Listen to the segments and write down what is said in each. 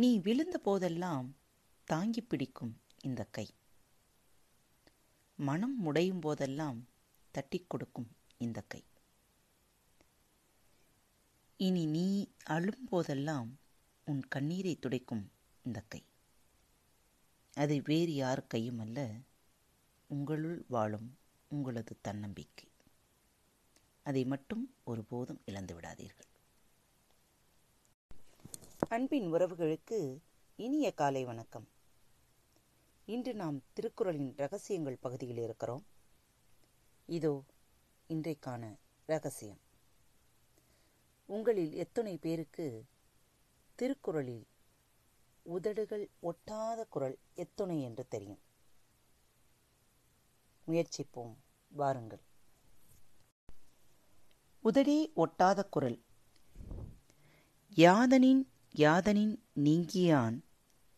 நீ விழுந்த போதெல்லாம் தாங்கி பிடிக்கும் இந்த கை. மனம் முடையும் போதெல்லாம் தட்டிக் கொடுக்கும் இந்த கை. இனி நீ அழும் போதெல்லாம் உன் கண்ணீரை துடைக்கும் இந்த கை. அது வேறு யார் கையும் அல்ல உங்களுள் வாழும் உங்களது தன்னம்பிக்கை. அதை மட்டும் ஒருபோதும் இழந்து விடாதீர்கள். அன்பின் உறவுகளுக்கு இனிய காலை வணக்கம். இன்று நாம் திருக்குறளின் ரகசியங்கள் பகுதியில் இருக்கிறோம். இதோ இன்றைக்கான ரகசியம். உங்களில் எத்தனை பேருக்கு திருக்குறளில் உதடுகள் ஒட்டாத குரல் எத்துணை என்று தெரியும். முயற்சிப்போம் வாருங்கள். உதடே ஒட்டாத குரல் யாதனின் யாதனின் நீங்கியான்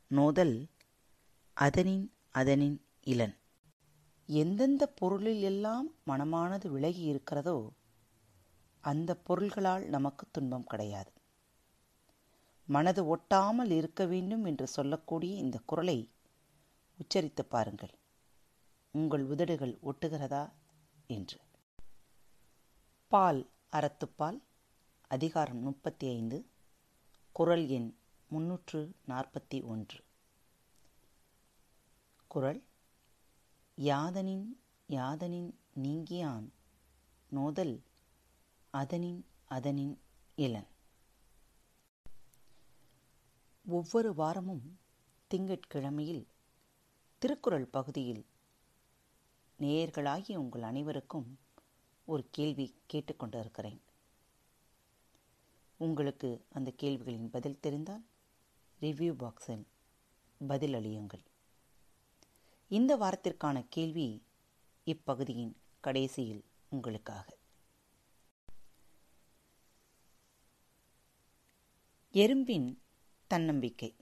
நோதல் அதனின் அதனின் இளன். எந்தெந்த பொருளில் எல்லாம் மனமானது விலகி இருக்கிறதோ அந்த பொருள்களால் நமக்கு துன்பம் கிடையாது. மனது ஒட்டாமல் இருக்க வேண்டும் என்று சொல்லக்கூடிய இந்த குரலை உச்சரித்து பாருங்கள். உங்கள் உதடுகள் ஒட்டுகிறதா என்று. பால் அறத்துப்பால் அதிகாரம் முப்பத்தி ஐந்து. குரல் எண் முன்னூற்று நாற்பத்தி ஒன்று. குரல் யாதனின் யாதனின் நீங்கியான் நோதல் அதனின் அதனின் இளன். ஒவ்வொரு வாரமும் திங்கட்கிழமையில் திருக்குறள் பகுதியில் நேயர்களாகிய உங்கள் அனைவருக்கும் ஒரு கேள்வி கேட்டுக்கொண்டிருக்கிறேன். உங்களுக்கு அந்த கேள்விகளின் பதில் தெரிந்தால் ரிவ்யூ பாக்ஸில் பதில் அளியுங்கள். இந்த வாரத்திற்கான கேள்வி இப்பகுதியின் கடைசியில் உங்களுக்காக. எறும்பின் தன்னம்பிக்கை.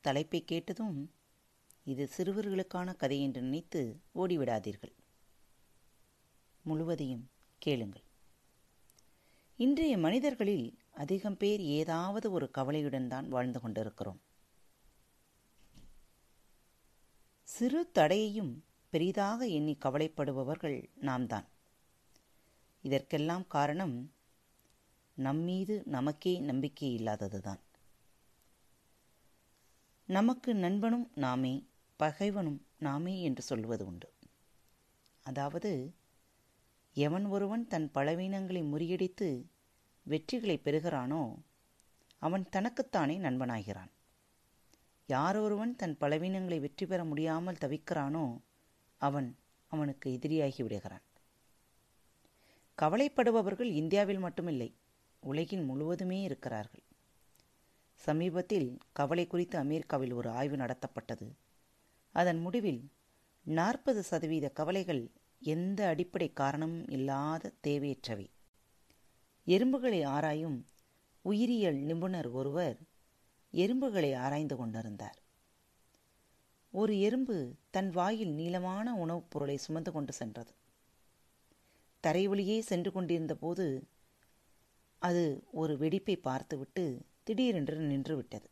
தலைப்பை கேட்டதும் இது சிறுவர்களுக்கான கதை என்று நினைத்து ஓடிவிடாதீர்கள். முழுவதையும் கேளுங்கள். இன்றைய மனிதர்களில் அதிகம் பேர் ஏதாவது ஒரு கவலையுடன் தான் வாழ்ந்து கொண்டிருக்கிறோம். சிறு தடையையும் பெரிதாக எண்ணி கவலைப்படுபவர்கள் நாம் தான் இதற்கெல்லாம் காரணம் நம்மீது நமக்கே நம்பிக்கை இல்லாததுதான். நமக்கு நண்பனும் நாமே பகைவனும் நாமே என்று சொல்வது உண்டு. அதாவது எவன் ஒருவன் தன் பலவீனங்களை முறியடித்து வெற்றிகளை பெறுகிறானோ அவன் தனக்குத்தானே நண்பனாகிறான். யாரொருவன் தன் பலவீனங்களை வெற்றி பெற முடியாமல் தவிக்கிறானோ அவன் அவனுக்கு எதிரியாகி விடுகிறான். கவலைப்படுபவர்கள் இந்தியாவில் மட்டுமில்லை உலகின் முழுவதுமே இருக்கிறார்கள். சமீபத்தில் கவலை குறித்து அமெரிக்காவில் ஒரு ஆய்வு நடத்தப்பட்டது. அதன் முடிவில் நாற்பது சதவீத கவலைகள் எந்த அடிப்படை காரணமும் இல்லாத தேவையற்றவை. எறும்புகளை ஆராயும் உயிரியல் நிபுணர் ஒருவர் எறும்புகளை ஆராய்ந்து கொண்டிருந்தார். ஒரு எறும்பு தன் வாயில் நீளமான உணவுப் பொருளை சுமந்து கொண்டு சென்றது. தரை வழியே சென்று கொண்டிருந்த போது அது ஒரு வெடிப்பை பார்த்துவிட்டு திடீரென்று நின்றுவிட்டது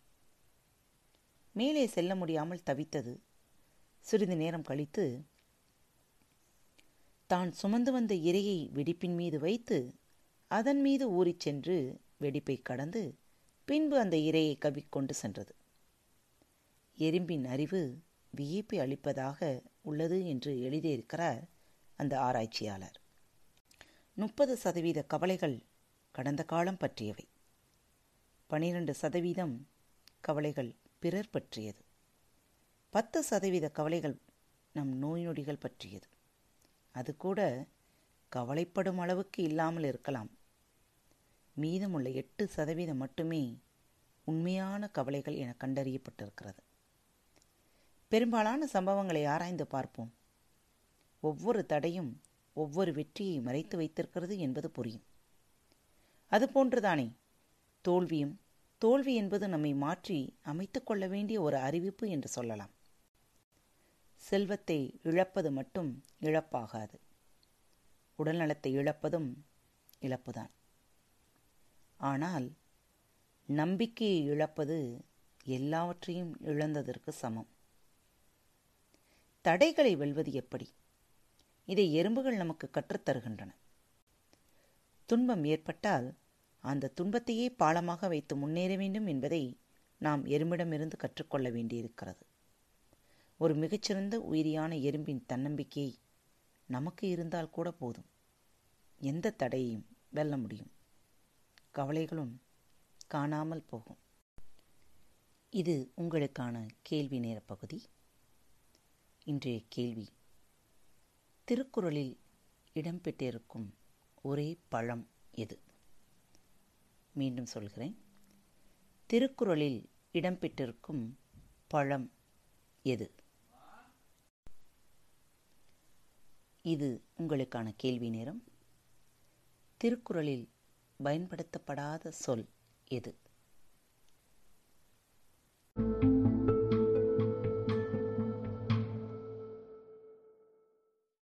மேலே செல்ல முடியாமல் தவித்தது. சிறிது நேரம் கழித்து தான் சுமந்து வந்த இரையை வெடிப்பின் மீது வைத்து அதன் மீது ஊறிச் சென்று வெடிப்பை கடந்து பின்பு அந்த இரையை கவிக்கொண்டு சென்றது. எறும்பின் அறிவு வியப்பை அளிப்பதாக உள்ளது என்று எழுதியிருக்கிறார் அந்த ஆராய்ச்சியாளர். முப்பது சதவீத கவலைகள் கடந்த காலம் பற்றியவை. பனிரெண்டு சதவீதம் கவலைகள் பிறர் பற்றியது. பத்து சதவீத கவலைகள் நம் நோய் நொடிகள் பற்றியது. அது கூட கவலைப்படும் அளவுக்கு இல்லாமல் இருக்கலாம். மீதமுள்ள எட்டு சதவீதம் மட்டுமே உண்மையான கவலைகள் என கண்டறியப்பட்டிருக்கிறது. பெரும்பாலான சம்பவங்களை ஆராய்ந்து பார்ப்போம். ஒவ்வொரு தடையும் ஒவ்வொரு வெற்றியை மறைத்து வைத்திருக்கிறது என்பது புரியும். அதுபோன்றுதானே தோல்வியும் தோல்வி என்பது நம்மை மாற்றி அமைத்துக்கொள்ள வேண்டிய ஒரு அறிவிப்பு என்று சொல்லலாம். செல்வத்தை இழப்பது மட்டும் இழப்பாகாது. உடல்நலத்தை இழப்பதும் இழப்புதான். ஆனால் நம்பிக்கையை இழப்பது எல்லாவற்றையும் இழந்ததற்கு சமம். தடைகளை வெல்வது எப்படி? இதை எறும்புகள் நமக்கு கற்றுத்தருகின்றன. துன்பம் ஏற்பட்டால் அந்த துன்பத்தையே பாலமாக வைத்து முன்னேற வேண்டும் என்பதை நாம் எறும்பிடமிருந்து கற்றுக்கொள்ள வேண்டியிருக்கிறது. ஒரு மிகச்சிறந்த உயிரியான எறும்பின் தன்னம்பிக்கை நமக்கு இருந்தால் கூட போதும். எந்த தடையையும் வெல்ல முடியும். கவலைகளும் காணாமல் போகும். இது உங்களுக்கான கேள்வி நேர பகுதி. இன்றைய கேள்வி திருக்குறளில் இடம்பெற்றிருக்கும் ஒரே பழம் எது? மீண்டும் சொல்கிறேன். திருக்குறளில் இடம்பெற்றிருக்கும் பழம் எது? இது உங்களுக்கான கேள்வி நேரம். திருக்குறளில் பயன்படுத்தப்படாத சொல் எது?